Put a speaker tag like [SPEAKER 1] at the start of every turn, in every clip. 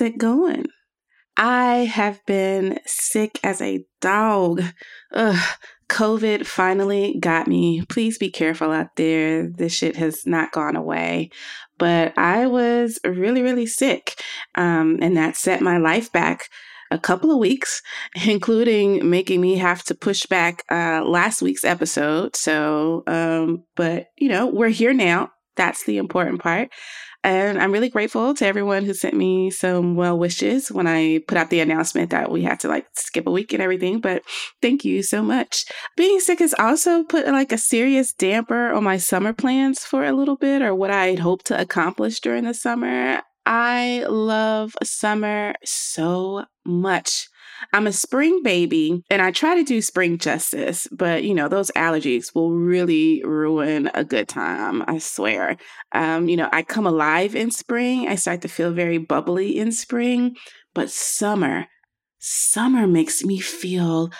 [SPEAKER 1] It going? I have been sick as a dog. Ugh, COVID finally got me. Please be careful out there. This shit has not gone away. But I was really, really sick. Um, and that set my life back a couple of weeks, including making me have to push back uh, last week's episode. So, um, but you know, we're here now. That's the important part. And I'm really grateful to everyone who sent me some well wishes when I put out the announcement that we had to like skip a week and everything. But thank you so much. Being sick has also put like a serious damper on my summer plans for a little bit or what I'd hoped to accomplish during the summer. I love summer so much. I'm a spring baby and I try to do spring justice, but you know, those allergies will really ruin a good time. I swear. Um, you know, I come alive in spring. I start to feel very bubbly in spring, but summer, summer makes me feel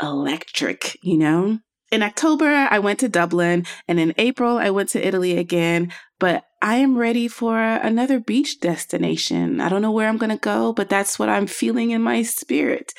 [SPEAKER 1] electric, you know? In October, I went to Dublin, and in April, I went to Italy again. But I am ready for another beach destination. I don't know where I'm going to go, but that's what I'm feeling in my spirit.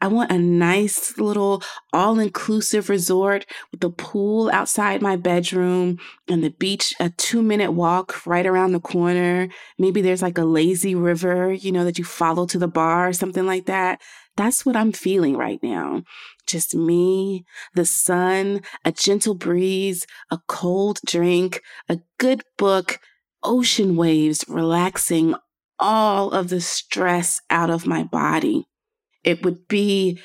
[SPEAKER 1] I want a nice little all inclusive resort with a pool outside my bedroom and the beach, a two minute walk right around the corner. Maybe there's like a lazy river, you know, that you follow to the bar or something like that. That's what I'm feeling right now. Just me, the sun, a gentle breeze, a cold drink, a good book, ocean waves relaxing all of the stress out of my body. It would be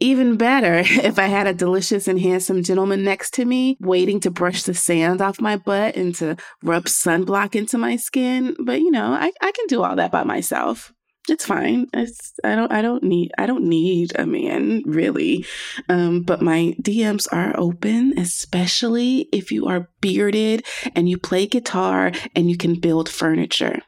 [SPEAKER 1] even better if I had a delicious and handsome gentleman next to me, waiting to brush the sand off my butt and to rub sunblock into my skin. But you know, I, I can do all that by myself it's fine. It's I don't I don't need I don't need a man really. Um, but my DMs are open, especially if you are bearded and you play guitar and you can build furniture.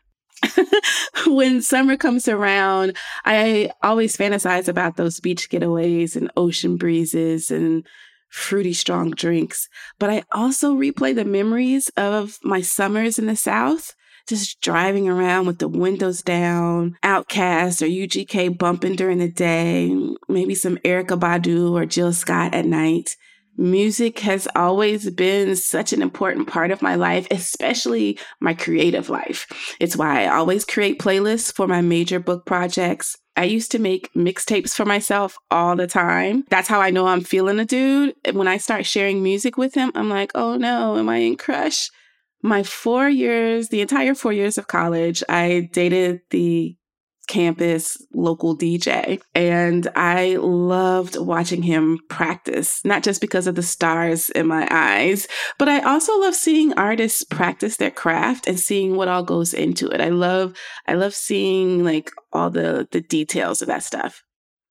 [SPEAKER 1] when summer comes around, I always fantasize about those beach getaways and ocean breezes and fruity strong drinks. But I also replay the memories of my summers in the South just driving around with the windows down, OutKast or UGK bumping during the day, maybe some Erykah Badu or Jill Scott at night. Music has always been such an important part of my life, especially my creative life. It's why I always create playlists for my major book projects. I used to make mixtapes for myself all the time. That's how I know I'm feeling a dude. And When I start sharing music with him, I'm like, oh no, am I in crush? My four years, the entire four years of college, I dated the campus local DJ. And I loved watching him practice, not just because of the stars in my eyes, but I also love seeing artists practice their craft and seeing what all goes into it. I love I love seeing like all the the details of that stuff.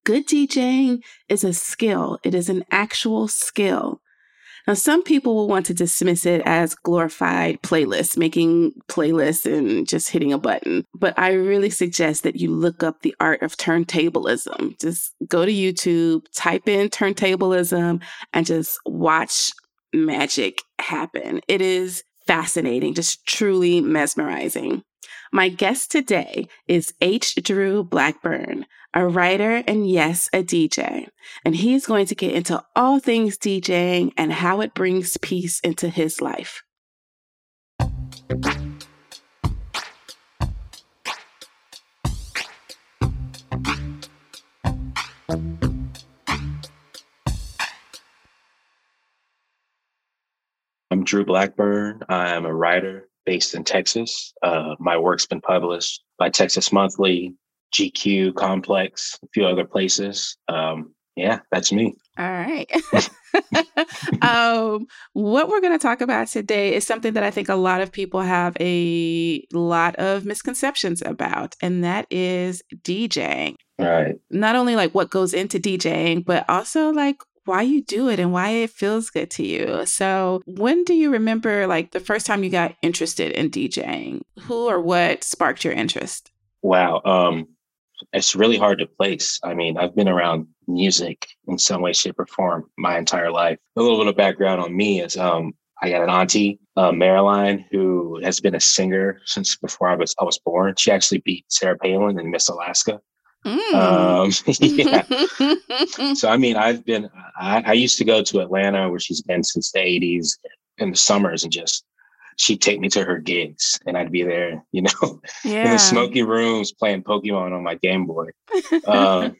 [SPEAKER 1] Good DJing is a skill. It is an actual skill. Now, some people will want to dismiss it as glorified playlists, making playlists and just hitting a button. But I really suggest that you look up the art of turntablism. Just go to YouTube, type in turntablism, and just watch magic happen. It is fascinating, just truly mesmerizing. My guest today is H. Drew Blackburn, a writer and yes, a DJ. And he's going to get into all things DJing and how it brings peace into his life.
[SPEAKER 2] I'm Drew Blackburn. I am a writer based in Texas. Uh, my work's been published by Texas Monthly, GQ, Complex, a few other places. Um, yeah, that's me.
[SPEAKER 1] All right. um, what we're going to talk about today is something that I think a lot of people have a lot of misconceptions about, and that is DJing.
[SPEAKER 2] Right.
[SPEAKER 1] Not only like what goes into DJing, but also like why you do it and why it feels good to you. So, when do you remember like the first time you got interested in DJing? Who or what sparked your interest?
[SPEAKER 2] Wow. Um it's really hard to place. I mean, I've been around music in some way, shape, or form my entire life. A little bit of background on me is um, I got an auntie, uh, Marilyn, who has been a singer since before I was I was born. She actually beat Sarah Palin in Miss Alaska. Mm. Um, yeah. so I mean, I've been. I, I, used to go to Atlanta, where she's been since the '80s, in the summers, and just she'd take me to her gigs, and I'd be there, you know, yeah. in the smoky rooms playing Pokemon on my Game Boy. Um,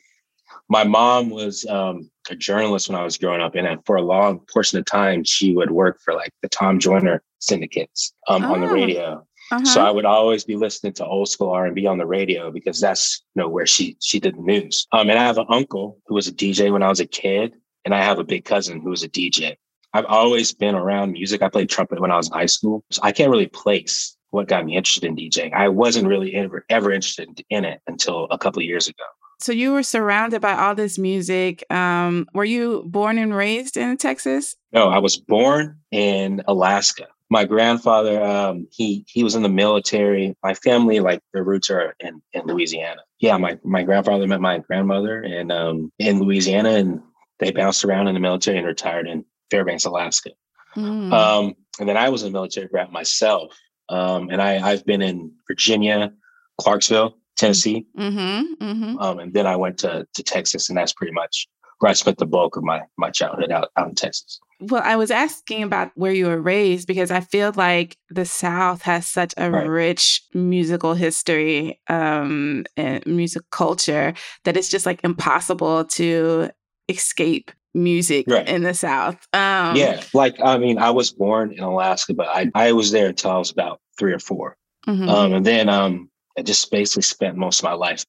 [SPEAKER 2] my mom was um, a journalist when I was growing up, and for a long portion of time, she would work for like the Tom Joyner syndicates um, oh. on the oh, radio. Uh-huh. So I would always be listening to old school R and B on the radio because that's you know where she she did the news. Um, and I have an uncle who was a DJ when I was a kid, and I have a big cousin who was a DJ. I've always been around music. I played trumpet when I was in high school, so I can't really place what got me interested in DJing. I wasn't really ever ever interested in it until a couple of years ago.
[SPEAKER 1] So you were surrounded by all this music. Um, were you born and raised in Texas?
[SPEAKER 2] No, I was born in Alaska. My grandfather, um, he he was in the military. My family, like their roots are in, in Louisiana. Yeah, my my grandfather met my grandmother in um, in Louisiana, and they bounced around in the military and retired in Fairbanks, Alaska. Mm. Um, and then I was a military brat myself, um, and I I've been in Virginia, Clarksville, Tennessee. Mm-hmm, mm-hmm. Um, and then I went to, to Texas, and that's pretty much where I spent the bulk of my, my childhood out, out in Texas.
[SPEAKER 1] Well, I was asking about where you were raised because I feel like the South has such a right. rich musical history um, and music culture that it's just like impossible to escape music right. in the South.
[SPEAKER 2] Um, yeah, like I mean, I was born in Alaska, but I, I was there until I was about three or 4 mm-hmm. um, and then um, I just basically spent most of my life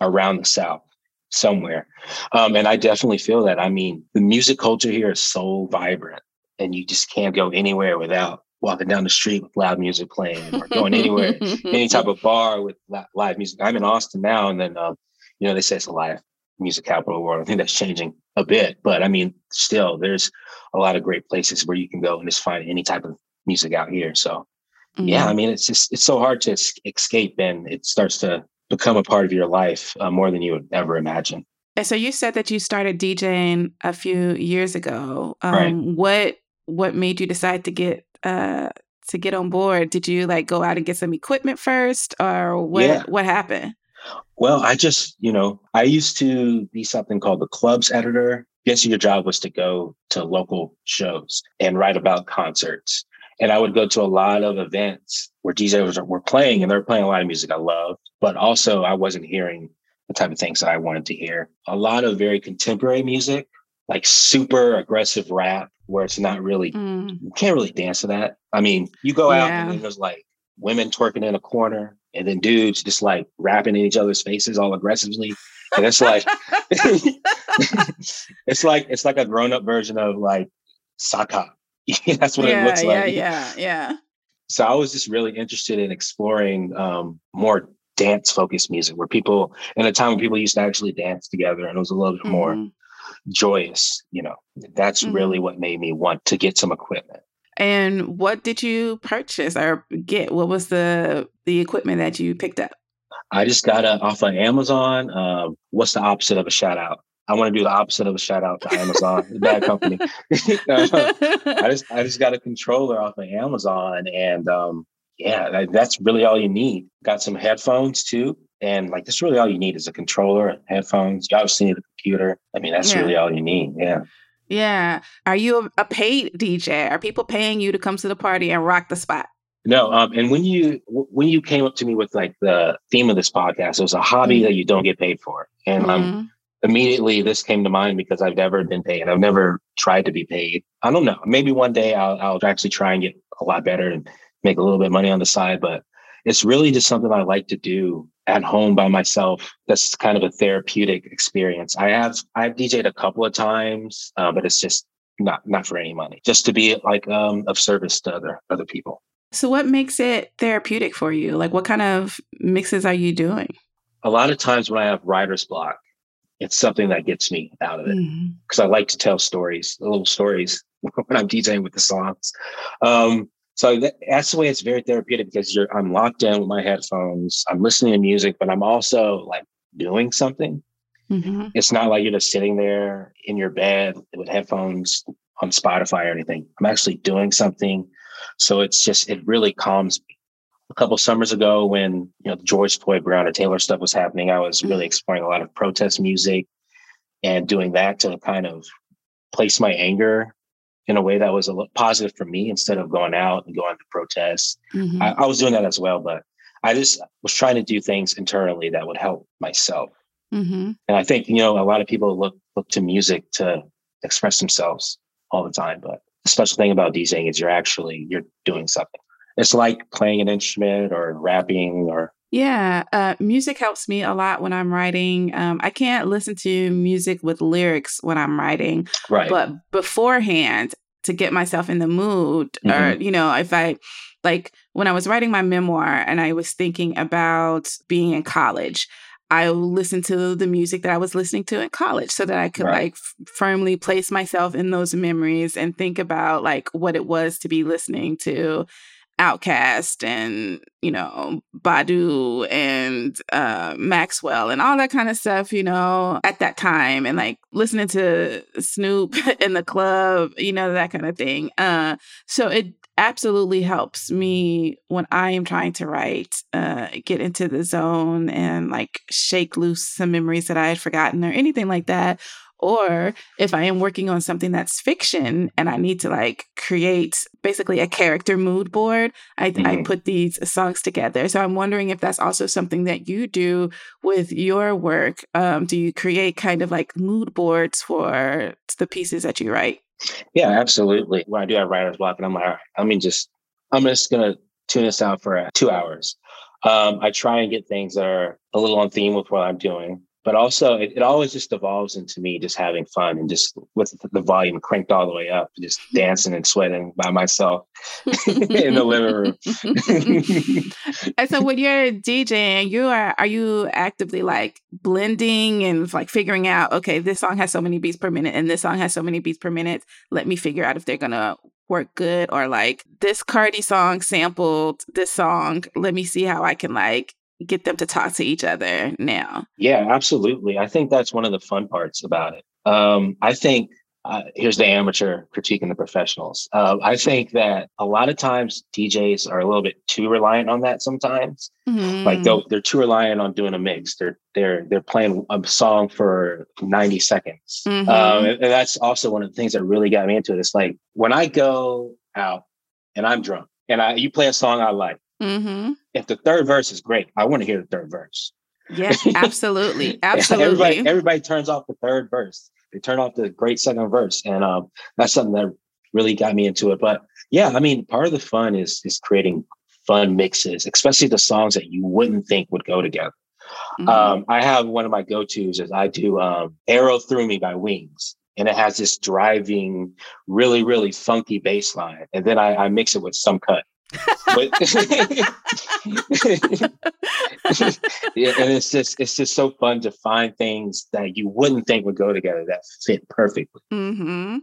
[SPEAKER 2] around the South somewhere. Um, and I definitely feel that. I mean, the music culture here is so vibrant, and you just can't go anywhere without walking down the street with loud music playing or going anywhere, any type of bar with live music. I'm in Austin now, and then, um, you know, they say it's a live music capital world. I think that's changing a bit, but I mean, still, there's a lot of great places where you can go and just find any type of music out here. So Mm-hmm. Yeah, I mean, it's just it's so hard to escape, and it starts to become a part of your life uh, more than you would ever imagine.
[SPEAKER 1] And so you said that you started DJing a few years ago. Um, right. What what made you decide to get uh, to get on board? Did you like go out and get some equipment first, or what? Yeah. What happened?
[SPEAKER 2] Well, I just you know I used to be something called the clubs editor. Guess your job was to go to local shows and write about concerts. And I would go to a lot of events where DJs were playing and they're playing a lot of music I loved, but also I wasn't hearing the type of things that I wanted to hear. A lot of very contemporary music, like super aggressive rap, where it's not really, mm. you can't really dance to that. I mean, you go out yeah. and there's like women twerking in a corner and then dudes just like rapping in each other's faces all aggressively. And it's like, it's like, it's like a grown up version of like Saka That's what
[SPEAKER 1] yeah,
[SPEAKER 2] it looks
[SPEAKER 1] like. Yeah, yeah, yeah.
[SPEAKER 2] So I was just really interested in exploring um, more dance focused music where people in a time when people used to actually dance together and it was a little bit mm-hmm. more joyous, you know. That's mm-hmm. really what made me want to get some equipment.
[SPEAKER 1] And what did you purchase or get? What was the the equipment that you picked up?
[SPEAKER 2] I just got it off of Amazon. Um, what's the opposite of a shout out? I want to do the opposite of a shout out to Amazon, bad company. I just I just got a controller off of Amazon, and um, yeah, that's really all you need. Got some headphones too, and like that's really all you need is a controller, headphones. You obviously need a computer. I mean, that's yeah. really all you need. Yeah.
[SPEAKER 1] Yeah. Are you a paid DJ? Are people paying you to come to the party and rock the spot?
[SPEAKER 2] No, um, and when you when you came up to me with like the theme of this podcast, it was a hobby mm-hmm. that you don't get paid for, and um, mm-hmm. um, immediately this came to mind because I've never been paid. I've never tried to be paid. I don't know. Maybe one day I'll, I'll actually try and get a lot better and make a little bit of money on the side. But it's really just something I like to do at home by myself. That's kind of a therapeutic experience. I have I've DJed a couple of times, uh, but it's just not not for any money. Just to be like um, of service to other other people.
[SPEAKER 1] So, what makes it therapeutic for you? Like, what kind of mixes are you doing?
[SPEAKER 2] A lot of times when I have writer's block, it's something that gets me out of it because mm-hmm. I like to tell stories, little stories when I'm DJing with the songs. Um, so that, that's the way it's very therapeutic because you're I'm locked in with my headphones. I'm listening to music, but I'm also like doing something. Mm-hmm. It's not like you're just sitting there in your bed with headphones on Spotify or anything. I'm actually doing something. So it's just, it really calms me. A couple summers ago, when you know the George Floyd Breonna Taylor stuff was happening, I was really mm. exploring a lot of protest music and doing that to kind of place my anger in a way that was a little positive for me instead of going out and going to protests. Mm-hmm. I, I, was doing that as well, but I just was trying to do things internally that would help myself. Mm-hmm. And I think you know a lot of people look look to music to express themselves all the time, but the special thing about DJing is you're actually you're doing something. It's like playing an instrument or rapping or
[SPEAKER 1] yeah, uh, music helps me a lot when I'm writing. Um, I can't listen to music with lyrics when I'm writing,
[SPEAKER 2] right.
[SPEAKER 1] but beforehand to get myself in the mood, mm-hmm. or you know, if I like when I was writing my memoir and I was thinking about being in college, I listened to the music that I was listening to in college so that I could right. like f- firmly place myself in those memories and think about like what it was to be listening to OutKast and you know Badu and uh, Maxwell and all that kind of stuff, you know, at that time, and like listening to Snoop in the club, you know, that kind of thing. Uh, so it absolutely helps me when I am trying to write, uh, get into the zone and like shake loose some memories that I had forgotten or anything like that, or if I am working on something that's fiction and I need to like create basically a character mood board, I, mm-hmm. I put these songs together. So I'm wondering if that's also something that you do with your work. Um, do you create kind of like mood boards for the pieces that you write?
[SPEAKER 2] Yeah, absolutely. When I do have writer's block, and I'm like, I mean, just I'm just gonna tune this out for uh, two hours. Um, I try and get things that are a little on theme with what I'm doing but also it, it always just evolves into me just having fun and just with the volume cranked all the way up, just dancing and sweating by myself in the living
[SPEAKER 1] room. and so when you're DJing, you are are you actively like blending and like figuring out, okay, this song has so many beats per minute and this song has so many beats per minute. Let me figure out if they're gonna work good or like this Cardi song sampled this song. Let me see how I can like get them to talk to each other now.
[SPEAKER 2] Yeah, absolutely. I think that's one of the fun parts about it. Um, I think uh, here's the amateur critiquing the professionals. Uh, I think that a lot of times DJs are a little bit too reliant on that. Sometimes, mm-hmm. like they're they're too reliant on doing a mix. They're they're they're playing a song for ninety seconds, mm-hmm. um, and, that's also one of the things that really got me into it. It's like when I go out and I'm drunk, and I you play a song I like, Mm-hmm. If the third verse is great, I want to hear the third verse.
[SPEAKER 1] Yeah, absolutely, absolutely.
[SPEAKER 2] everybody, everybody turns off the third verse. They turn off the great second verse, and um, that's something that really got me into it. But yeah, I mean, part of the fun is is creating fun mixes, especially the songs that you wouldn't think would go together. Mm-hmm. Um, I have one of my go tos is I do um, "Arrow Through Me" by Wings, and it has this driving, really really funky bass line, and then I, I mix it with some cut but yeah, and it's just it's just so fun to find things that you wouldn't think would go together that fit perfectly.
[SPEAKER 1] Mm-hmm.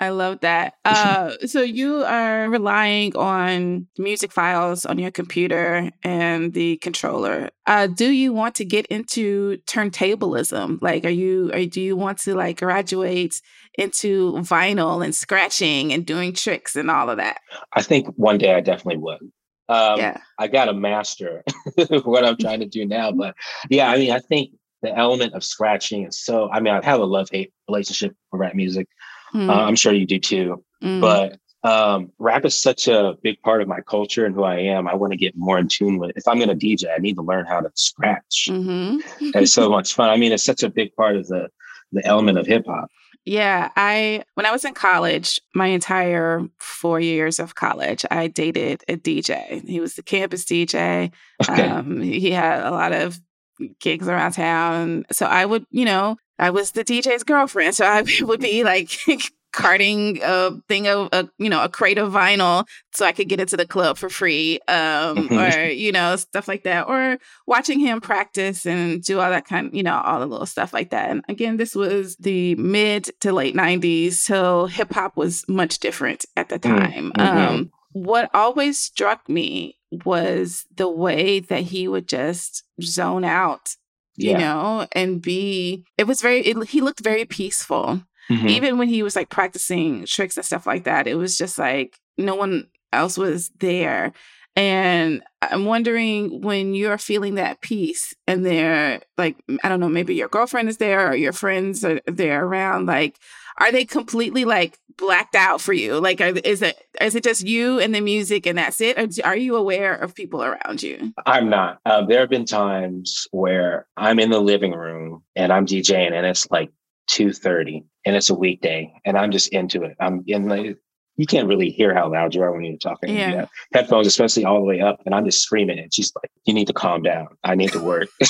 [SPEAKER 1] I love that. Uh, so you are relying on music files on your computer and the controller. Uh, do you want to get into turntablism? Like, are you, or do you want to like graduate into vinyl and scratching and doing tricks and all of that?
[SPEAKER 2] I think one day I definitely would. Um, yeah. I got to master what I'm trying to do now, but yeah, I mean, I think the element of scratching is so. I mean, I have a love hate relationship with rap music. Mm. Uh, I'm sure you do too. Mm. But um, rap is such a big part of my culture and who I am. I want to get more in tune with. If I'm going to DJ, I need to learn how to scratch. Mm-hmm. it's so much fun. I mean, it's such a big part of the the element of hip hop.
[SPEAKER 1] Yeah, I when I was in college, my entire four years of college, I dated a DJ. He was the campus DJ. Okay. Um, he had a lot of gigs around town. So I would, you know, I was the DJ's girlfriend. So I would be like carting a thing of a you know a crate of vinyl so I could get into the club for free, um, mm-hmm. or you know stuff like that, or watching him practice and do all that kind, you know, all the little stuff like that. And again, this was the mid to late '90s, so hip hop was much different at the mm, time. Mm-hmm. Um, what always struck me was the way that he would just zone out, yeah. you know, and be. It was very. It, he looked very peaceful Mm-hmm. Even when he was like practicing tricks and stuff like that, it was just like no one else was there. And I'm wondering when you're feeling that peace and they're like, I don't know, maybe your girlfriend is there or your friends are there around, like, are they completely like blacked out for you? Like, are, is it is it just you and the music and that's it? Or are you aware of people around you?
[SPEAKER 2] I'm not. Uh, there have been times where I'm in the living room and I'm DJing and it's like 2.30 and it's a weekday and I'm just into it. I'm in the you can't really hear how loud you are when you're talking.
[SPEAKER 1] Yeah. yeah.
[SPEAKER 2] Headphones, especially all the way up, and I'm just screaming. And she's like, "You need to calm down. I need to work.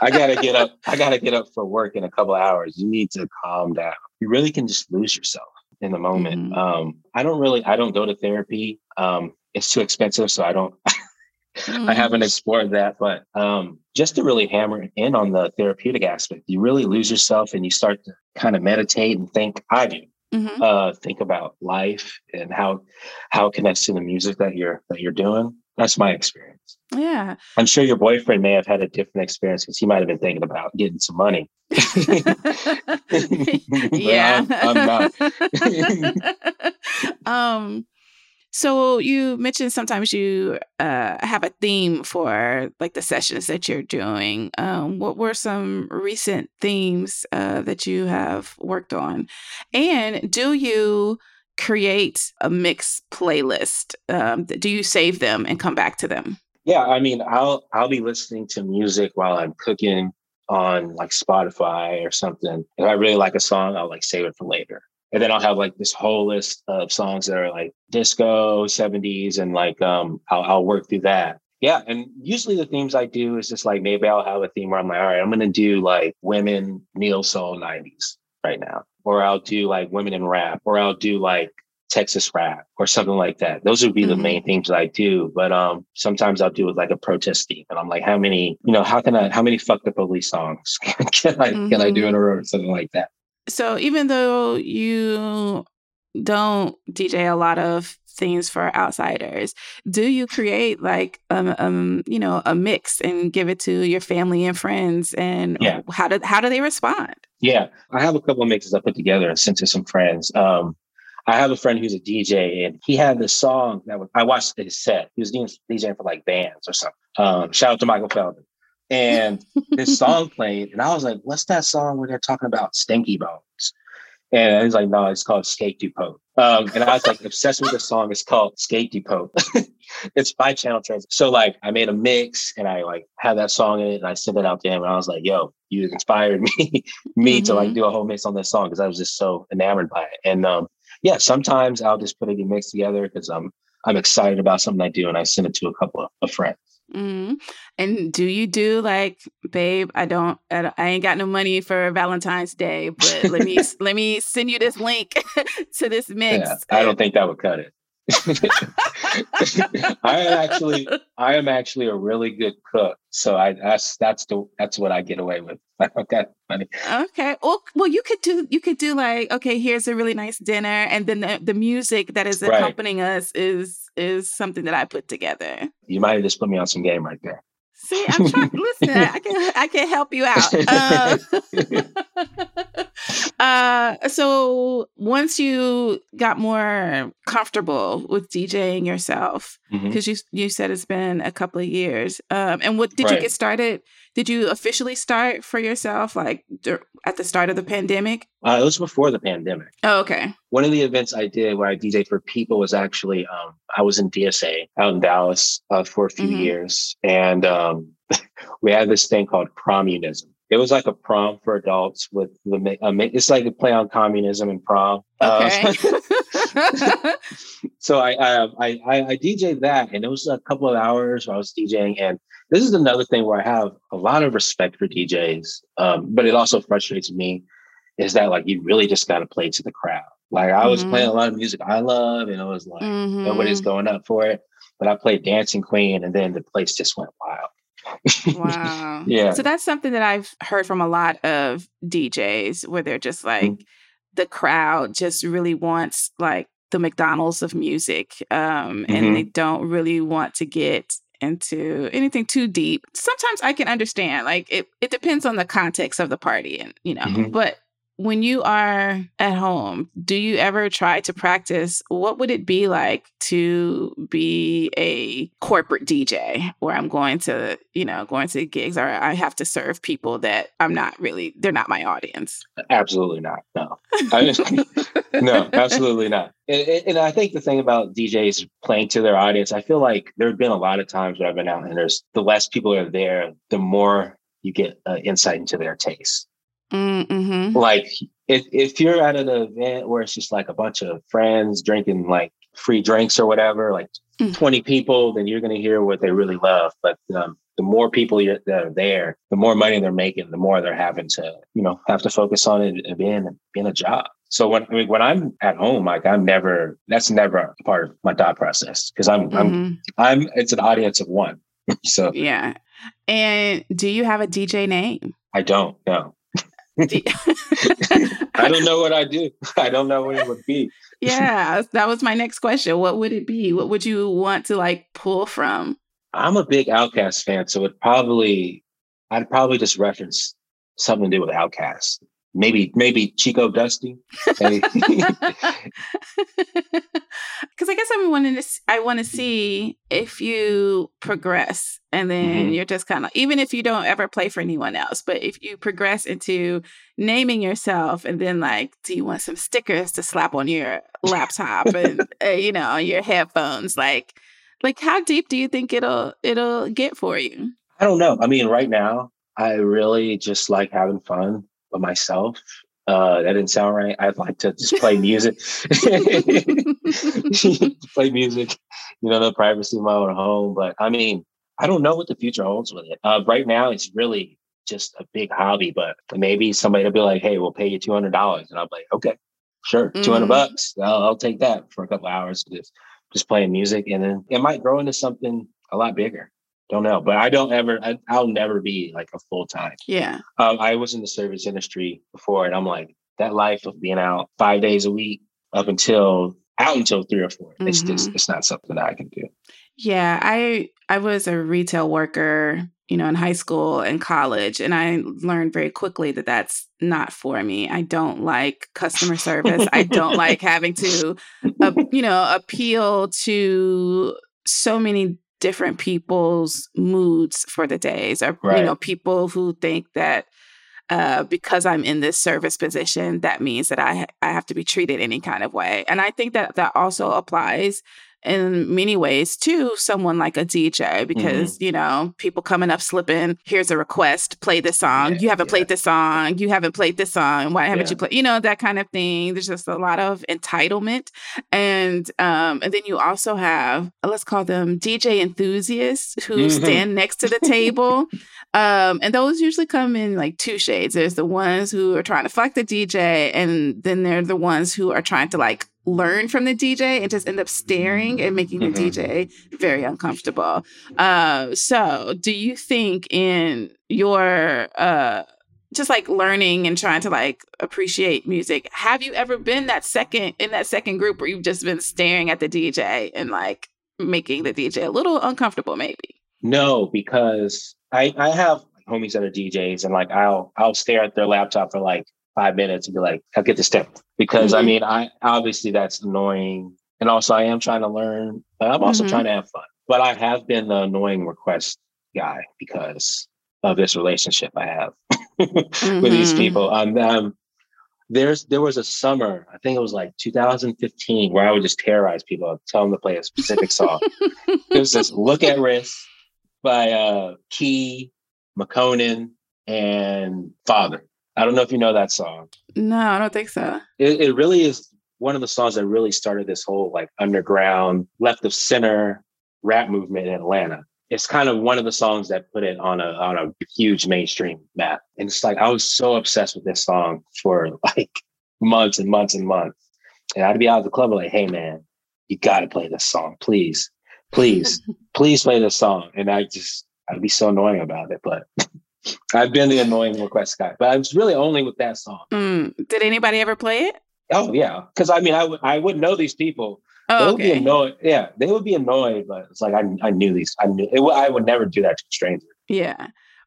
[SPEAKER 2] I gotta get up. I gotta get up for work in a couple hours. You need to calm down. You really can just lose yourself in the moment. Mm-hmm. Um, I don't really. I don't go to therapy. Um, it's too expensive, so I don't. mm-hmm. I haven't explored that, but um, just to really hammer in on the therapeutic aspect, you really lose yourself and you start to kind of meditate and think. I do mm-hmm. uh, think about life and how how it connects to the music that you're that you're doing. That's my experience.
[SPEAKER 1] Yeah.
[SPEAKER 2] I'm sure your boyfriend may have had a different experience because he might have been thinking about getting some money.
[SPEAKER 1] yeah. I'm, I'm not. um so you mentioned sometimes you uh, have a theme for like the sessions that you're doing. Um, what were some recent themes uh, that you have worked on? And do you create a mix playlist? Um, do you save them and come back to them?
[SPEAKER 2] Yeah, I mean, I'll I'll be listening to music while I'm cooking on like Spotify or something. If I really like a song, I'll like save it for later. And then I'll have like this whole list of songs that are like disco, 70s, and like um I'll, I'll work through that. Yeah. And usually the themes I do is just like maybe I'll have a theme where I'm like, all right, I'm gonna do like women neo soul 90s right now. Or I'll do like women in rap, or I'll do like Texas rap or something like that. Those would be mm-hmm. the main themes that I do. But um sometimes I'll do it like a protest theme. And I'm like, how many, you know, how can I how many fuck the police songs can I mm-hmm. can I do in a row or something like that?
[SPEAKER 1] So even though you don't DJ a lot of things for outsiders, do you create like um, um you know a mix and give it to your family and friends and yeah. how do how do they respond?
[SPEAKER 2] Yeah, I have a couple of mixes I put together and sent to some friends. Um, I have a friend who's a DJ, and he had this song that was, I watched his set. He was DJing for like bands or something. Um, shout out to Michael Feldman and this song played, and I was like, "What's that song where they're talking about stinky bones?" And he's like, "No, it's called Skate Depot." Um, and I was like obsessed with the song. It's called Skate Depot. it's by Channel Tres. So like, I made a mix, and I like had that song in it, and I sent it out to him, and I was like, "Yo, you inspired me, me mm-hmm. to like mm-hmm. do a whole mix on this song because I was just so enamored by it." And um, yeah, sometimes I'll just put a mix together because I'm I'm excited about something I do, and I send it to a couple of, of friends.
[SPEAKER 1] Mm-hmm. And do you do like, babe? I don't, I ain't got no money for Valentine's Day, but let me let me send you this link to this mix.
[SPEAKER 2] Yeah, I don't think that would cut it. I am actually I am actually a really good cook. So I that's that's the that's what I get away with. okay, funny.
[SPEAKER 1] Okay. Well, well, you could do you could do like okay, here's a really nice dinner, and then the, the music that is accompanying right. us is is something that I put together.
[SPEAKER 2] You might have just put me on some game right there.
[SPEAKER 1] See, I'm trying. listen, I can I can help you out. Uh, uh, so once you got more comfortable with DJing yourself, because mm-hmm. you you said it's been a couple of years, um, and what did right. you get started? Did you officially start for yourself like at the start of the pandemic?
[SPEAKER 2] Uh, it was before the pandemic.
[SPEAKER 1] Oh, okay.
[SPEAKER 2] One of the events I did where I DJed for people was actually um, I was in DSA out in Dallas uh, for a few mm-hmm. years, and um, we had this thing called communism. It was like a prom for adults with the um, it's like a play on communism and prom.
[SPEAKER 1] Okay.
[SPEAKER 2] Uh, so I, I I I DJed that, and it was a couple of hours where I was DJing, and this is another thing where I have a lot of respect for DJs, um, but it also frustrates me is that like you really just got to play to the crowd. Like I was mm-hmm. playing a lot of music I love, and it was like mm-hmm. nobody's going up for it. But I played Dancing Queen, and then the place just went wild.
[SPEAKER 1] Wow.
[SPEAKER 2] yeah.
[SPEAKER 1] So that's something that I've heard from a lot of DJs where they're just like mm-hmm. the crowd just really wants like the McDonald's of music. Um, and mm-hmm. they don't really want to get into anything too deep. Sometimes I can understand. Like it it depends on the context of the party and you know, mm-hmm. but when you are at home, do you ever try to practice what would it be like to be a corporate DJ where I'm going to, you know, going to gigs or I have to serve people that I'm not really they're not my audience?
[SPEAKER 2] Absolutely not. No. no, absolutely not. And, and, I think the thing about DJs playing to their audience, I feel like there have been a lot of times where I've been out and there's the less people are there, the more you get uh, insight into their taste. Mm-hmm. Like if if you're at an event where it's just like a bunch of friends drinking like free drinks or whatever, like mm. 20 people, then you're going to hear what they really love. But um, the more people that are there, the more money they're making, the more they're having to, you know, have to focus on it and being being a job. So when I mean, when I'm at home, like I'm never that's never a part of my thought process because I'm mm-hmm. I'm I'm it's an audience of one. so
[SPEAKER 1] yeah. And do you have a DJ name?
[SPEAKER 2] I don't. I don't know what I do. I don't know what it would be.
[SPEAKER 1] yeah, that was my next question. What would it be? What would you want to like pull from?
[SPEAKER 2] I'm a big OutKast fan, so it probably I'd probably just reference something to do with OutKast maybe maybe Chico Dusty. Because
[SPEAKER 1] I guess I'm wanting to I want to see if you progress, and then mm-hmm. you're just kind of even if you don't ever play for anyone else, but if you progress into naming yourself, and then like, do you want some stickers to slap on your laptop and uh, you know your headphones, like. Like how deep do you think it'll it'll get for you?
[SPEAKER 2] I don't know. I mean, right now, I really just like having fun by myself. Uh, that didn't sound right. I'd like to just play music, play music, you know, the privacy of my own home. But I mean, I don't know what the future holds with it. Uh, right now, it's really just a big hobby. But maybe somebody will be like, "Hey, we'll pay you two hundred dollars," and I'm like, "Okay, sure, two hundred mm-hmm. bucks. I'll, I'll, take that for a couple hours, just just playing music, and then it might grow into something a lot bigger." Don't know but i don't ever I, will never be like a full-time.
[SPEAKER 1] Yeah.
[SPEAKER 2] Um, i was in the service industry before and i'm like that life of being out five days a week up until out until three or 4 mm-hmm. it's just it's not something that i can do.
[SPEAKER 1] Yeah i i was a retail worker you know in high school and college and i learned very quickly that that's not for me. I don't like customer service. I don't like having to uh, you know appeal to so many different people's moods for the days or right. you know people who think that uh, because I'm in this service position, that means that I I have to be treated any kind of way. And I think that that also applies in many ways to someone like a DJ mm-hmm. because, mm-hmm. you know, people coming up slipping, here's a request, play this song. Yeah, you haven't yeah. played this song. You haven't played this song. Why haven't yeah. you played? You know, that kind of thing. There's just a lot of entitlement. And um, and then you also have, let's call them DJ enthusiasts who mm-hmm. stand next to the table. Um, and those usually come in like two shades. There's the ones who are trying to fuck the DJ, and then they're the ones who are trying to like learn from the DJ and just end up staring and making mm-hmm. the DJ very uncomfortable. Uh, so, do you think in your uh, just like learning and trying to like appreciate music, have you ever been that second in that second group where you've just been staring at the DJ and like making the DJ a little uncomfortable, maybe?
[SPEAKER 2] No, because I I have homies that are DJs and like I'll I'll stare at their laptop for like five minutes and be like, I'll get the step. Because mm-hmm. I mean, I obviously that's annoying. And also I am trying to learn, but I'm also mm-hmm. trying to have fun. But I have been the annoying request guy because of this relationship I have mm-hmm. with these mm-hmm. people. Um, um, there's there was a summer, I think it was like 2015, where I would just terrorize people, I'd tell them to play a specific song. it was this "Look at Wrist" by uh, Key, Makonnen, and Father. I don't know if you know that song.
[SPEAKER 1] No, I don't think so.
[SPEAKER 2] It, it really is one of the songs that really started this whole like underground left of center rap movement in Atlanta. It's kind of one of the songs that put it on a on a huge mainstream map. And it's like I was so obsessed with this song for like months and months and months. And I'd be out of the club like, hey man, you gotta play this song, please. Please, please play this song. And I just I'd be so annoying about it. But I've been the annoying request guy, but I was really only with that song.
[SPEAKER 1] Mm. Did anybody ever play it?
[SPEAKER 2] Oh yeah, because I mean, I would I would know these people. Oh, they would okay. be annoyed. Yeah, they would be annoyed, but it's like I I knew these. I knew it. I would never do that to a stranger.
[SPEAKER 1] Yeah,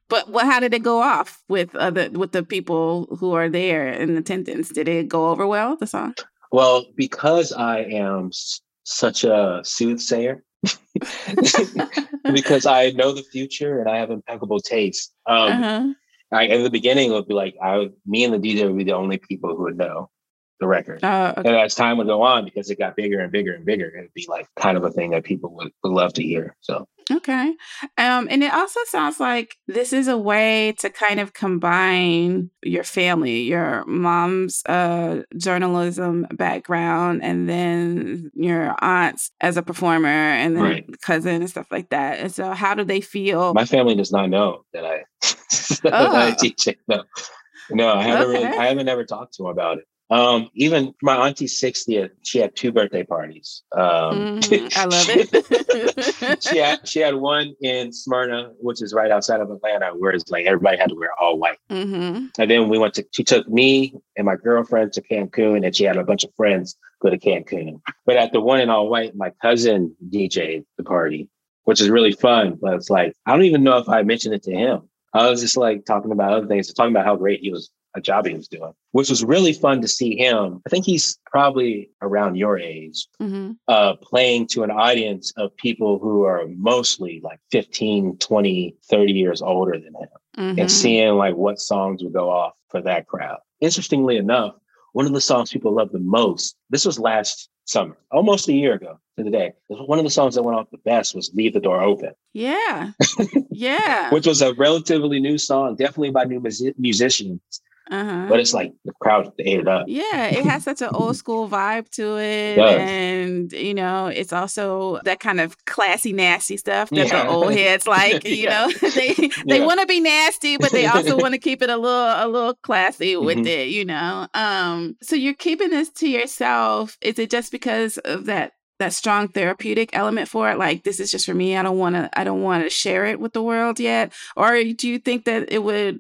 [SPEAKER 1] But what? How did it go off with other with the people who are there in attendance? Did it go over well? The song?
[SPEAKER 2] Well, because I am s- such a soothsayer, because I know the future and I have impeccable taste. Um,
[SPEAKER 1] uh-huh.
[SPEAKER 2] I, in the beginning, it would be like I, would, me and the DJ would be the only people who would know the record.
[SPEAKER 1] Uh, okay.
[SPEAKER 2] And as time would go on, because it got bigger and bigger and bigger, it'd be like kind of a thing that people would, would love to hear. So
[SPEAKER 1] Okay. Um, and it also sounds like this is a way to kind of combine your family, your mom's uh, journalism background, and then your aunts as a performer, and then
[SPEAKER 2] Right.
[SPEAKER 1] cousin and stuff like that. And so, how do they feel?
[SPEAKER 2] my family does not know that I, that I
[SPEAKER 1] Oh.
[SPEAKER 2] DJ. No, no, I haven't really, I haven't ever talked to them about it. Um, even my auntie's 60th, she had two birthday parties. Um,
[SPEAKER 1] Mhm, I love it.
[SPEAKER 2] she had she had one in Smyrna, which is right outside of Atlanta, where it's like everybody had to wear all white.
[SPEAKER 1] hmm
[SPEAKER 2] And then we went to she took me and my girlfriend to Cancun, and she had a bunch of friends go to Cancun. But at the one in all white, my cousin DJ'd the party, which is really fun. But it's like I don't even know if I mentioned it to him. I was just like talking about other things, talking about how great he was, a job he was doing, which was really fun to see him. I think he's probably around your age,
[SPEAKER 1] hmm
[SPEAKER 2] uh, playing to an audience of people who are mostly like 15, 20, 30 years older than him
[SPEAKER 1] hmm
[SPEAKER 2] and seeing like what songs would go off for that crowd. Interestingly enough, one of the songs people love the most, this was last summer, almost a year ago to the day. One of the songs that went off the best was Leave the Door Open,
[SPEAKER 1] Yeah. Yeah.
[SPEAKER 2] which was a relatively new song, definitely by new music- musicians,
[SPEAKER 1] uh-huh.
[SPEAKER 2] but it's like the crowd ate it up.
[SPEAKER 1] Yeah, it has such an old school vibe to it.
[SPEAKER 2] does.
[SPEAKER 1] And, you know, it's also that kind of classy, nasty stuff that
[SPEAKER 2] Yeah.
[SPEAKER 1] the old heads like, you
[SPEAKER 2] Yeah.
[SPEAKER 1] know, they they
[SPEAKER 2] Yeah.
[SPEAKER 1] want to be nasty, but they also want to keep it a little a little classy with
[SPEAKER 2] Mhm.
[SPEAKER 1] it, you know. Um, so you're keeping this to yourself. Is it just because of that that strong therapeutic element for it? Like this is just for me. I don't want to I don't want to share it with the world yet. Or do you think that it would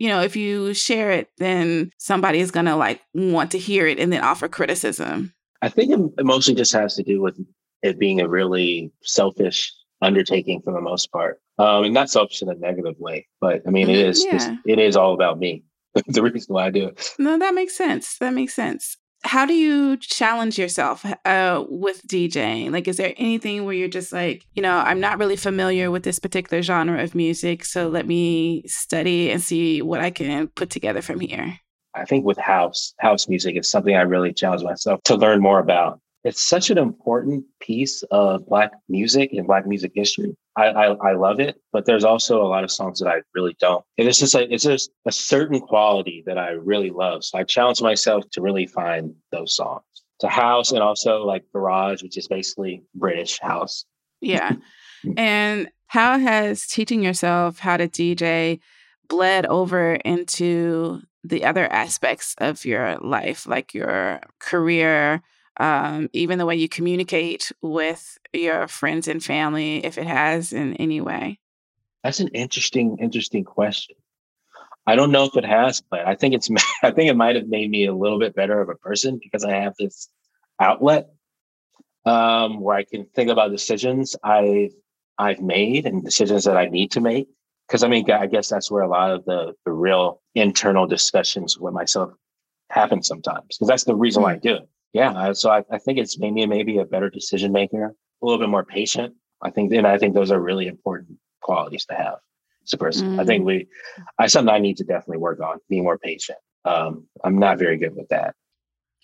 [SPEAKER 1] you know, if you share it, then somebody is going to like want to hear it and then offer criticism.
[SPEAKER 2] I think it mostly just has to do with it being a really selfish undertaking for the most part. Um, and not selfish in a negative way, but I mean, it
[SPEAKER 1] Mhm,
[SPEAKER 2] is
[SPEAKER 1] yeah.
[SPEAKER 2] it is all about me. the reason why I do it.
[SPEAKER 1] No, that makes sense. That makes sense. How do you challenge yourself uh, with DJing? Like, is there anything where you're just like, you know, I'm not really familiar with this particular genre of music, so let me study and see what I can put together from here?
[SPEAKER 2] I think with house, house music is something I really challenge myself to learn more about. It's such an important piece of Black music and Black music history. I, I, I love it, but there's also a lot of songs that I really don't. And it's just like, it's just a certain quality that I really love. So I challenge myself to really find those songs. To house and also like garage, which is basically British house.
[SPEAKER 1] Yeah. and how has teaching yourself how to DJ bled over into the other aspects of your life, like your career, um, even the way you communicate with your friends and family, if it has in any way?
[SPEAKER 2] That's an interesting, interesting question. I don't know if it has, but I think it's. I think it might have made me a little bit better of a person because I have this outlet um, where I can think about decisions I've I've made and decisions that I need to make. Because I mean, I guess that's where a lot of the the real internal discussions with myself happen sometimes. Because that's the reason why I do it. Yeah, so I, I think it's made me maybe a better decision maker, a little bit more patient. I think, and I think those are really important qualities to have as a person. I think we, I something I need to definitely work on being more patient. Um, I'm not very good with that.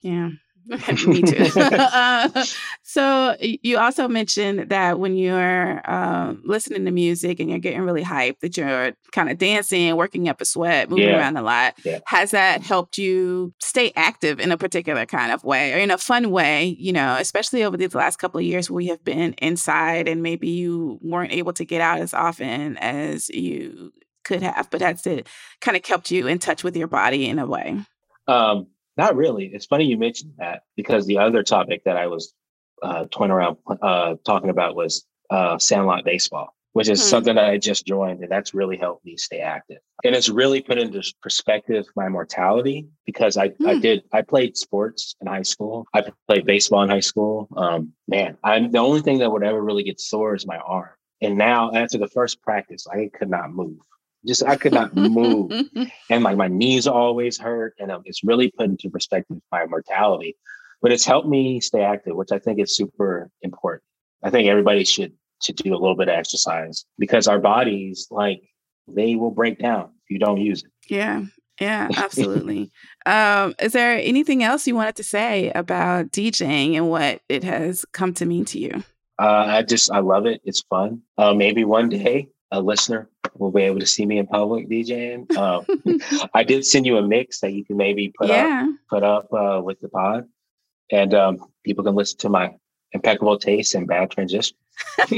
[SPEAKER 1] Yeah. Me too. uh, so you also mentioned that when you're um, listening to music and you're getting really hyped, that you're kind of dancing, working up a sweat, moving
[SPEAKER 2] Yeah.
[SPEAKER 1] around a lot.
[SPEAKER 2] Yeah.
[SPEAKER 1] Has that helped you stay active in a particular kind of way or in a fun way? You know, especially over these last couple of years, we have been inside and maybe you weren't able to get out as often as you could have, but that's it. Kind of kept you in touch with your body in a way.
[SPEAKER 2] Um, not really. It's funny you mentioned that because the other topic that I was uh, toying around uh, talking about was uh, Sandlot baseball, which is
[SPEAKER 1] Hmm.
[SPEAKER 2] something that I just joined, and that's really helped me stay active. And it's really put into perspective my mortality because I, I
[SPEAKER 1] Hmm.
[SPEAKER 2] did I played sports in high school. I played baseball in high school. Um, man, I'm the only thing that would ever really get sore is my arm. And now after the first practice, I could not move. Just I could not move, and like my knees always hurt, and um, it's really put into perspective my mortality. But it's helped me stay active, which I think is super important. I think everybody should should do a little bit of exercise because our bodies, like, they will break down if you don't use it.
[SPEAKER 1] Yeah, yeah, absolutely. um, is there anything else you wanted to say about DJing and what it has come to mean to you?
[SPEAKER 2] Uh, I just I love it. It's fun. Uh, maybe one day a listener will be able to see me in public DJing. Um, I did send you a mix that you can maybe put yeah. up put up uh, with the pod, and um, people can listen to my impeccable taste and bad transition.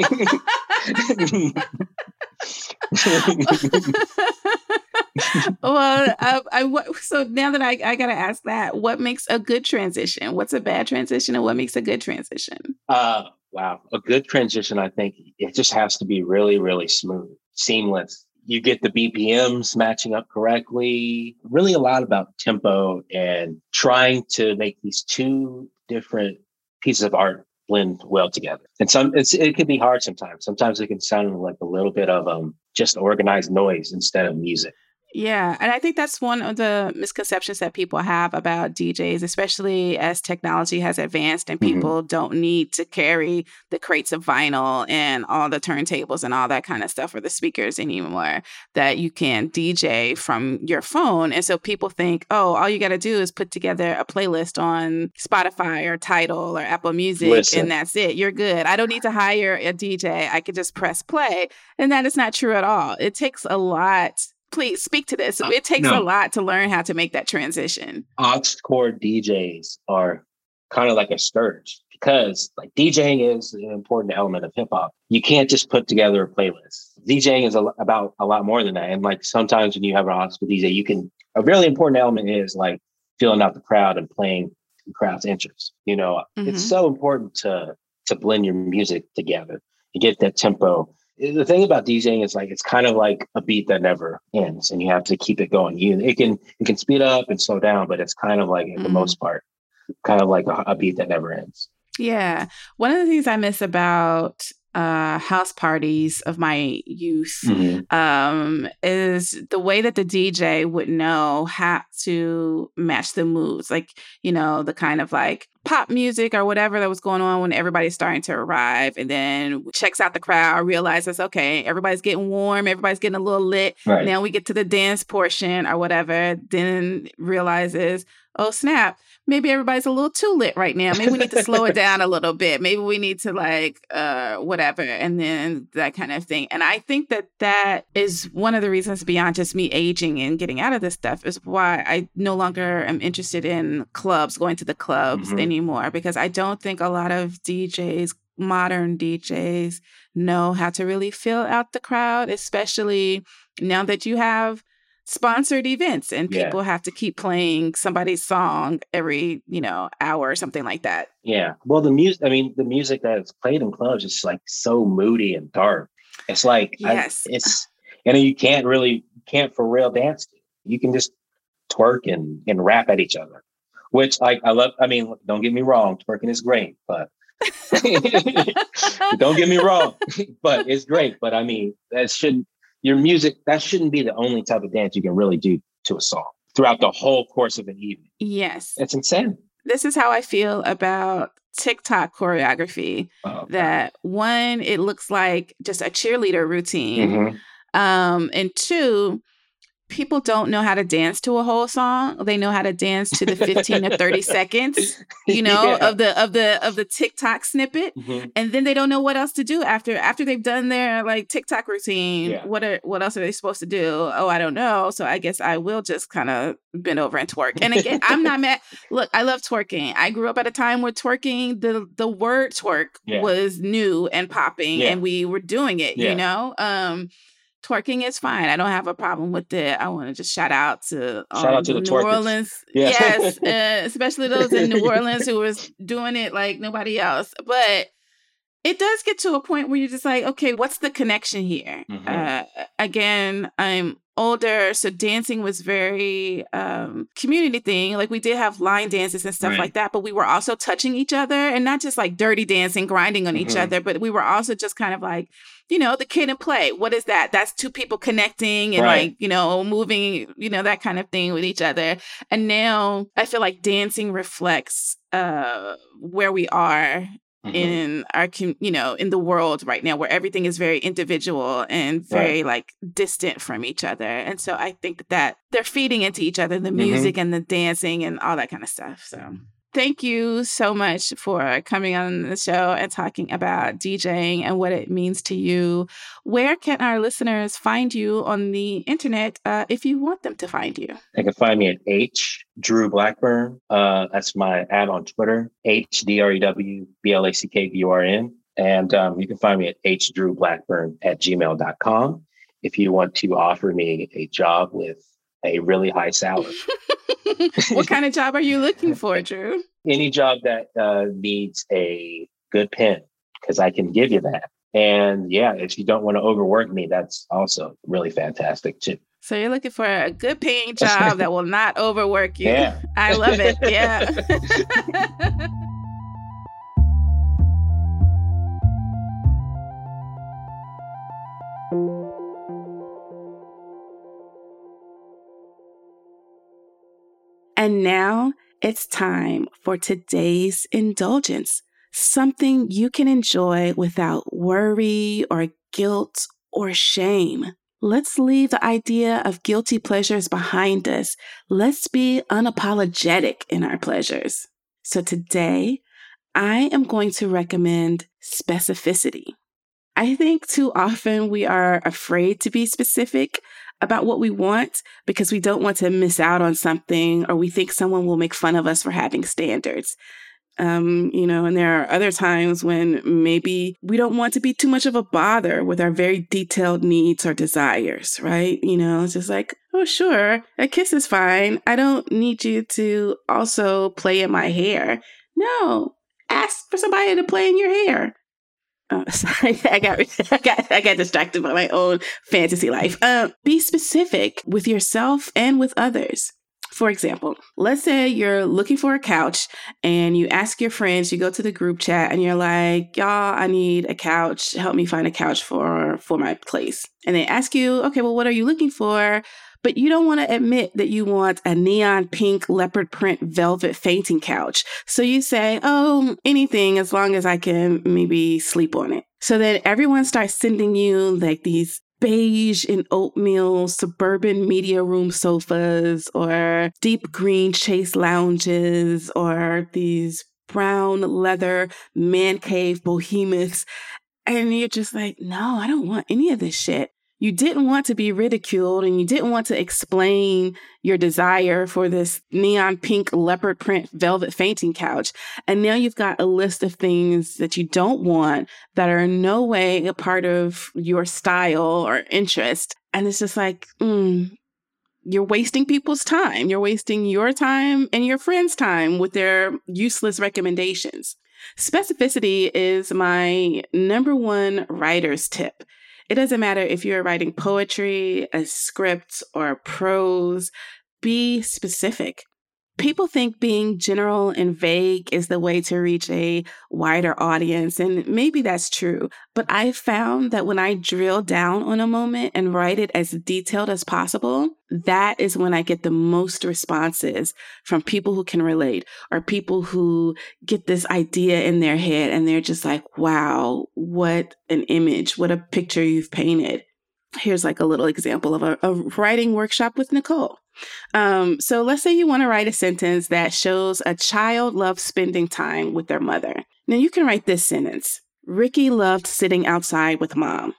[SPEAKER 1] well, uh, I, so now that I, I got to ask that, what makes a good transition? What's a bad transition, and what makes a good transition?
[SPEAKER 2] Uh, wow, a good transition. I think it just has to be really, really smooth, seamless. You get the BPMs matching up correctly. Really, a lot about tempo and trying to make these two different pieces of art blend well together. And some it can be hard sometimes. Sometimes it can sound like a little bit of um just organized noise instead of music.
[SPEAKER 1] Yeah. And I think that's one of the misconceptions that people have about DJs, especially as technology has advanced and mm-hmm. people mm-hmm. don't need to carry the crates of vinyl and all the turntables and all that kind of stuff or the speakers anymore, that you can DJ from your phone. And so people think, oh, all you got to do is put together a playlist on Spotify or Tidal or Apple Music Listen. and that's it. You're good. I don't need to hire a DJ. I can just press play. And that is not true at all. It takes a lot please speak to this. Uh, it takes no. a lot to learn how to make that transition.
[SPEAKER 2] Aux cord DJs are kind of like a scourge because like DJing is an important element of hip hop. You can't just put together a playlist. DJing is a, about a lot more than that. And like sometimes when you have an aux cord DJ, you can a really important element is like filling out the crowd and playing the crowd's interest. You know, mm-hmm. it's so important to to blend your music together to get that tempo the thing about DJing is like it's kind of like a beat that never ends, and you have to keep it going. You it can it can speed up and slow down, but it's kind of like mm-hmm. the most part, kind of like a, a beat that never ends.
[SPEAKER 1] Yeah, one of the things I miss about uh, house parties of my youth mm-hmm. um, is the way that the DJ would know how to match the moods, like you know the kind of like pop music or whatever that was going on when everybody's starting to arrive, and then checks out the crowd, realizes okay, everybody's getting warm, everybody's getting a little lit. Right. Now we get to the dance portion or whatever, then realizes oh snap maybe everybody's a little too lit right now. Maybe we need to slow it down a little bit. Maybe we need to like uh whatever and then that kind of thing. And I think that that is one of the reasons beyond just me aging and getting out of this stuff is why I no longer am interested in clubs, going to the clubs mm-hmm. anymore because I don't think a lot of DJs modern DJs know how to really fill out the crowd, especially now that you have sponsored events and people yeah. have to keep playing somebody's song every you know hour or something like that
[SPEAKER 2] yeah well the music i mean the music that's played in clubs is like so moody and dark it's like yes I, it's and you can't really can't for real dance to. you can just twerk and and rap at each other which like i love i mean don't get me wrong twerking is great but don't get me wrong but it's great but i mean that shouldn't your music that shouldn't be the only type of dance you can really do to a song throughout the whole course of an evening.
[SPEAKER 1] Yes.
[SPEAKER 2] It's insane.
[SPEAKER 1] This is how I feel about TikTok choreography. Oh, that one, it looks like just a cheerleader routine. Mm-hmm. Um, and two, people don't know how to dance to a whole song. They know how to dance to the 15 to 30 seconds, you know, yeah. of the of the of the TikTok snippet. Mm-hmm. And then they don't know what else to do after after they've done their like TikTok routine. Yeah. What are what else are they supposed to do? Oh, I don't know. So I guess I will just kind of bend over and twerk. And again, I'm not mad. Look, I love twerking. I grew up at a time where twerking, the the word twerk yeah. was new and popping and we were doing it, you know? Um twerking is fine. I don't have a problem with it. I want to just shout out to
[SPEAKER 2] um, shout out to the
[SPEAKER 1] New
[SPEAKER 2] twerkers.
[SPEAKER 1] Orleans, yeah. yes, uh, especially those in New Orleans who was doing it like nobody else. But it does get to a point where you're just like, okay, what's the connection here? Mm-hmm. Uh, again, I'm older, so dancing was very um, community thing. Like we did have line dances and stuff right. like that, but we were also touching each other and not just like dirty dancing, grinding on mm-hmm. each other, but we were also just kind of like, you know, the Kid 'n Play. What is that? That's two people connecting and right. like, you know, moving, you know, that kind of thing with each other. And now I feel like dancing reflects uh where we are mm-hmm. in our you know in the world right now where everything is very individual and very right. like distant from each other and so i think that, that they're feeding into each other the mm-hmm. music mm-hmm. and the dancing and all that kind of stuff so thank you so much for coming on the show and talking about DJing and what it means to you. Where can our listeners find you on the internet uh, if you want them to find you?
[SPEAKER 2] They can find me at H Drew Blackburn. Uh, that's my ad on Twitter, H D R E W B L A C K B U R N. And um, you can find me at hdrewblackburn at gmail.com if you want to offer me a job with a really high salary.
[SPEAKER 1] what kind of job are you looking for, Drew?
[SPEAKER 2] Any job that uh, needs a good pen, because I can give you that. And yeah, if you don't want to overwork me, that's also really fantastic too.
[SPEAKER 1] So you're looking for a good paying job that will not overwork you. Yeah. I love it. Yeah. And now it's time for today's indulgence, something you can enjoy without worry or guilt or shame. Let's leave the idea of guilty pleasures behind us. Let's be unapologetic in our pleasures. So today, I am going to recommend specificity. I think too often we are afraid to be specific about what we want because we don't want to miss out on something or we think someone will make fun of us for having standards. Um, you know, and there are other times when maybe we don't want to be too much of a bother with our very detailed needs or desires, right? You know, it's just like, oh, sure, a kiss is fine. I don't need you to also play in my hair. No, ask for somebody to play in your hair. Oh, sorry, I got, I got, I got distracted by my own fantasy life. Uh, be specific with yourself and with others. For example, let's say you're looking for a couch and you ask your friends, you go to the group chat and you're like, y'all, I need a couch. Help me find a couch for, for my place. And they ask you, okay, well, what are you looking for? But you don't want to admit that you want a neon pink leopard print velvet fainting couch. So you say, oh, anything as long as I can maybe sleep on it. So then everyone starts sending you like these beige and oatmeal suburban media room sofas or deep green chase lounges or these brown leather man cave behemoths. And you're just like, no, I don't want any of this shit you didn't want to be ridiculed and you didn't want to explain your desire for this neon pink leopard print velvet fainting couch. And now you've got a list of things that you don't want that are in no way a part of your style or interest. And it's just like, mm, you're wasting people's time. You're wasting your time and your friends' time with their useless recommendations. Specificity is my number one writer's tip. It doesn't matter if you're writing poetry, a script, or prose, be specific. People think being general and vague is the way to reach a wider audience, and maybe that's true. But I've found that when I drill down on a moment and write it as detailed as possible, that is when I get the most responses from people who can relate or people who get this idea in their head and they're just like, wow, what an image, what a picture you've painted. Here's like a little example of a, a writing workshop with Nichole. Um, so let's say you want to write a sentence that shows a child loves spending time with their mother. Now you can write this sentence Ricky loved sitting outside with mom.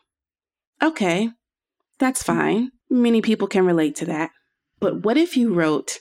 [SPEAKER 1] Okay, that's fine. Many people can relate to that. But what if you wrote,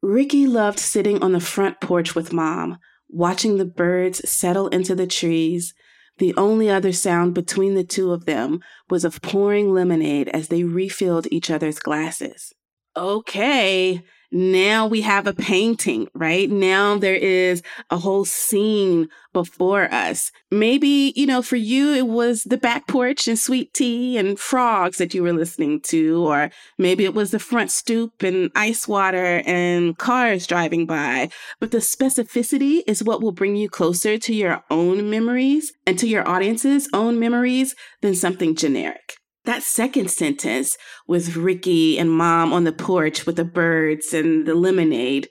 [SPEAKER 1] Ricky loved sitting on the front porch with mom, watching the birds settle into the trees. The only other sound between the two of them was of pouring lemonade as they refilled each other's glasses. Okay, now we have a painting, right? Now there is a whole scene before us. Maybe, you know, for you, it was the back porch and sweet tea and frogs that you were listening to, or maybe it was the front stoop and ice water and cars driving by. But the specificity is what will bring you closer to your own memories and to your audience's own memories than something generic. That second sentence with Ricky and mom on the porch with the birds and the lemonade,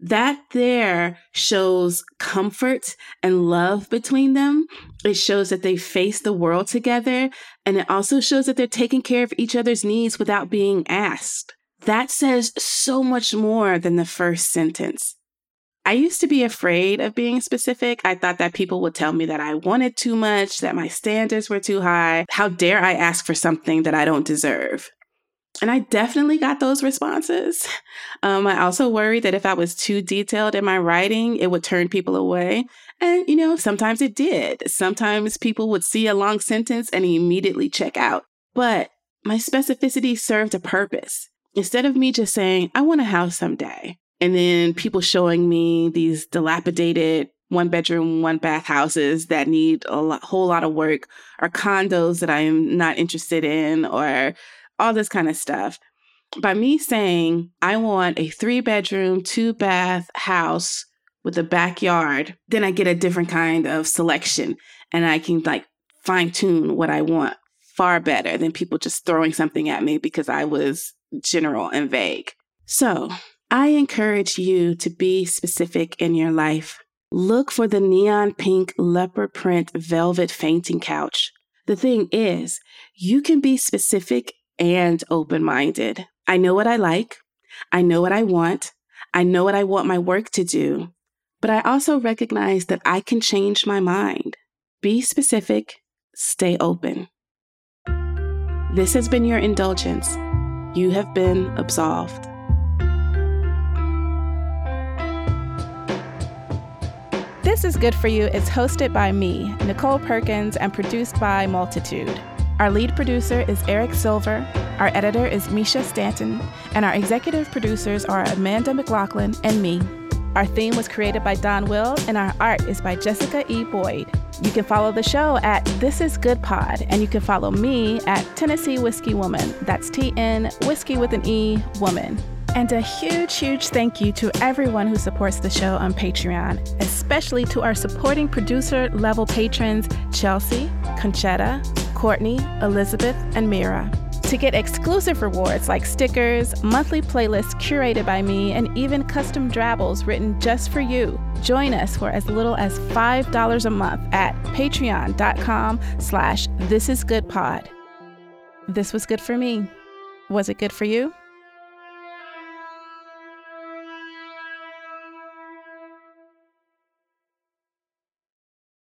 [SPEAKER 1] that there shows comfort and love between them. It shows that they face the world together. And it also shows that they're taking care of each other's needs without being asked. That says so much more than the first sentence. I used to be afraid of being specific. I thought that people would tell me that I wanted too much, that my standards were too high. How dare I ask for something that I don't deserve? And I definitely got those responses. Um, I also worried that if I was too detailed in my writing, it would turn people away. And, you know, sometimes it did. Sometimes people would see a long sentence and immediately check out. But my specificity served a purpose. Instead of me just saying, I want a house someday, and then people showing me these dilapidated one bedroom, one bath houses that need a lot, whole lot of work, or condos that I'm not interested in, or all this kind of stuff. By me saying, I want a three bedroom, two bath house with a backyard, then I get a different kind of selection and I can like fine tune what I want far better than people just throwing something at me because I was general and vague. So, I encourage you to be specific in your life. Look for the neon pink leopard print velvet fainting couch. The thing is, you can be specific and open minded. I know what I like. I know what I want. I know what I want my work to do. But I also recognize that I can change my mind. Be specific, stay open. This has been your indulgence. You have been absolved.
[SPEAKER 3] This is Good For You It's hosted by me, Nichole Perkins, and produced by Multitude. Our lead producer is Eric Silver, our editor is Mischa Stanton, and our executive producers are Amanda McLoughlin and me. Our theme was created by Donwill, and our art is by Jessica E. Boyd. You can follow the show at This Is Good Pod, and you can follow me at Tennessee Whiskey Woman. That's T N Whiskey with an E Woman. And a huge, huge thank you to everyone who supports the show on Patreon, especially to our supporting producer level patrons Chelsea, Conchetta, Courtney, Elizabeth, and Mira. To get exclusive rewards like stickers, monthly playlists curated by me, and even custom drabbles written just for you, join us for as little as $5 a month at patreon.com slash thisisgoodpod. This was good for me. Was it good for you?